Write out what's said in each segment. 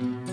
Need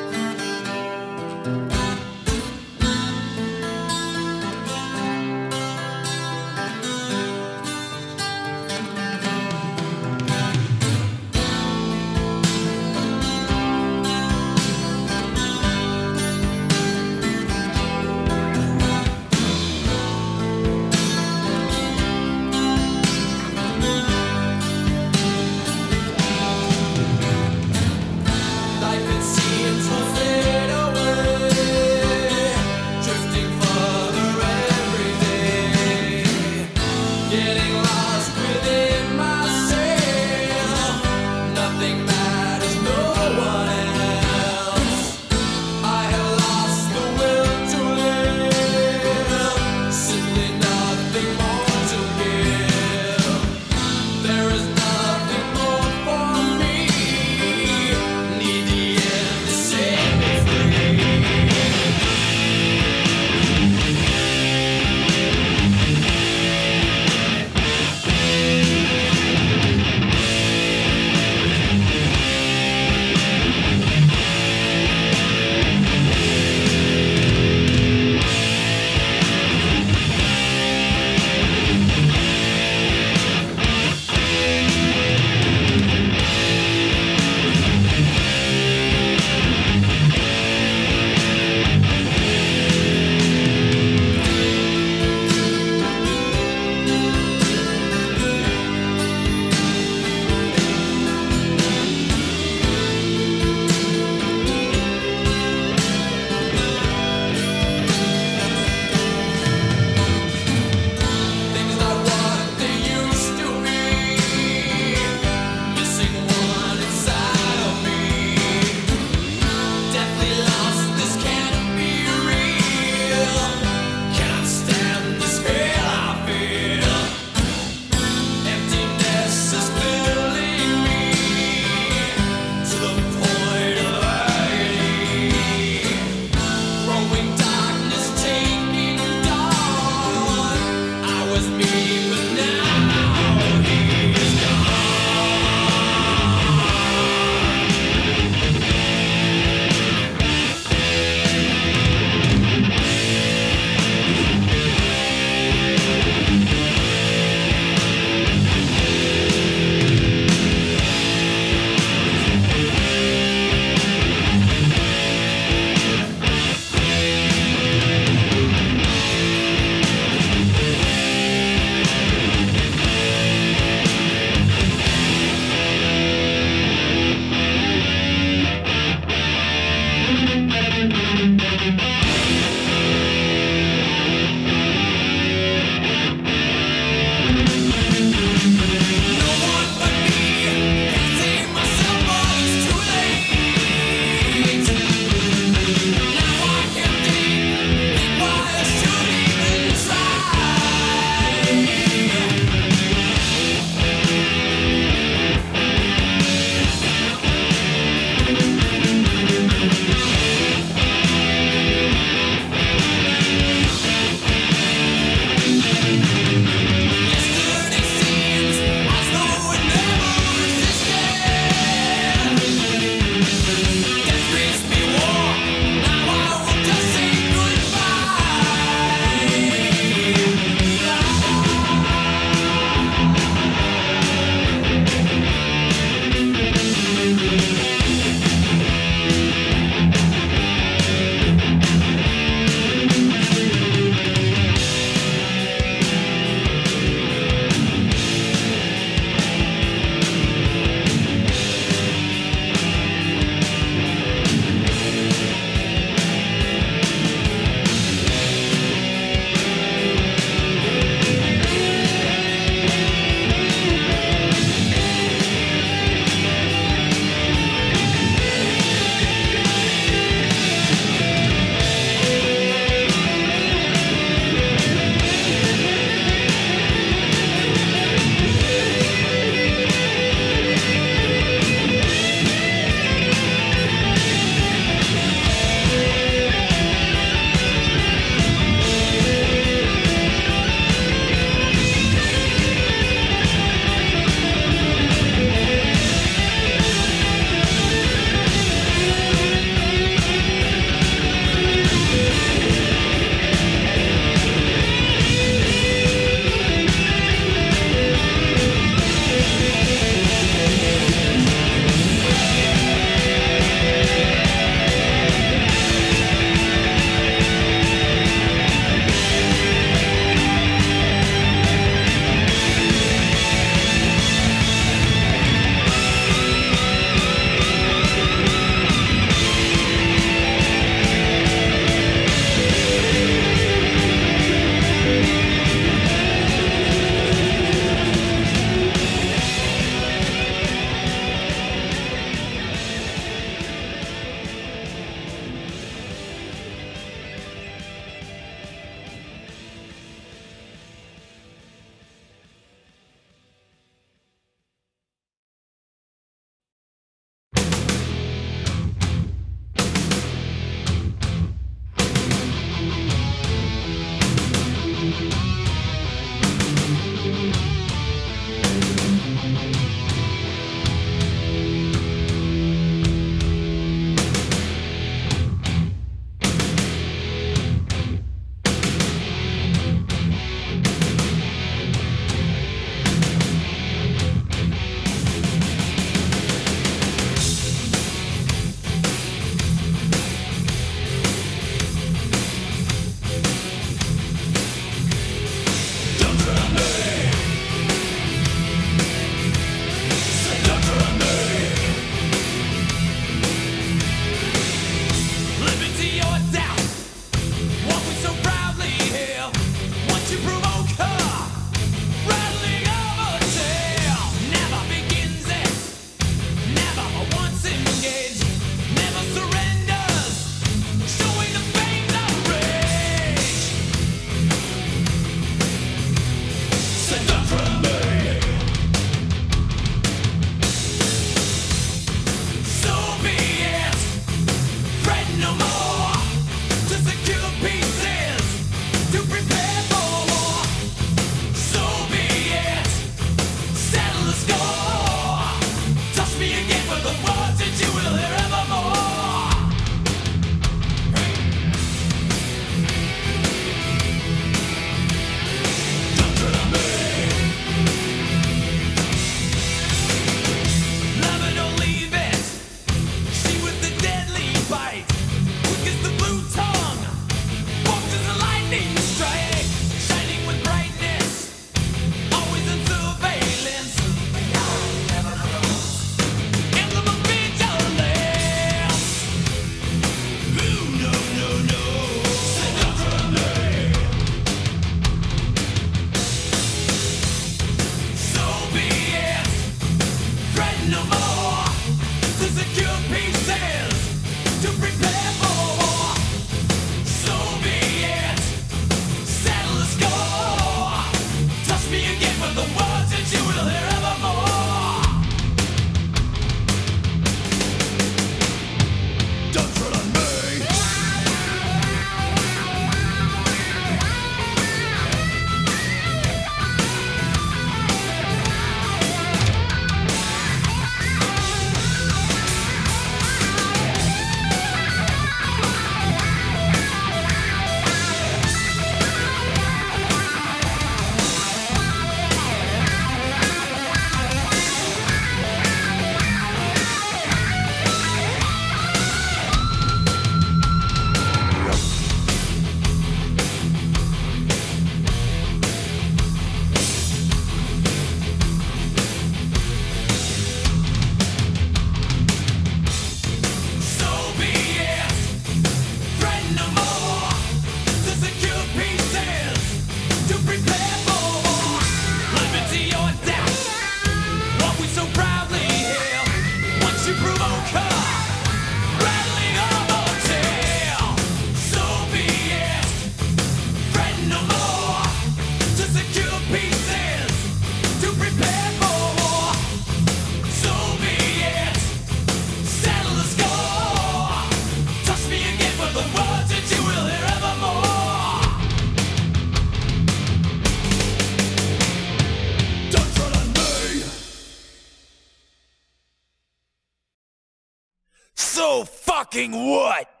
fucking what?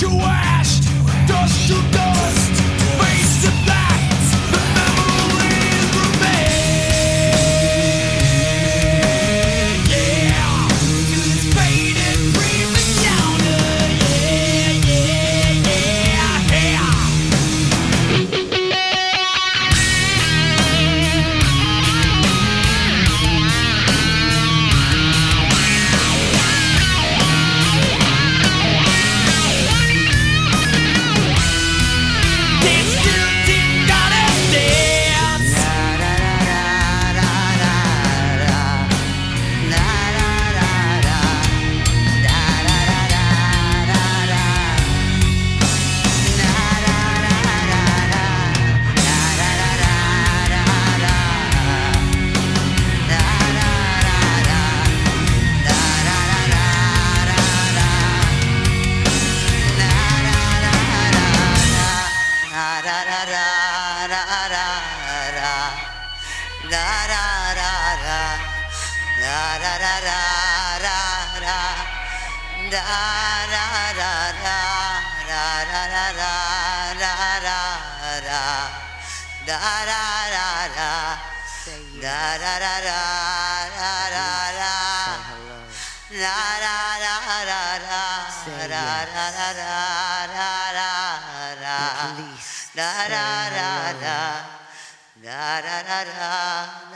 to ash, dust to dust, face to face. Thank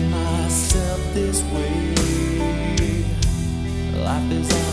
myself this way. Life is.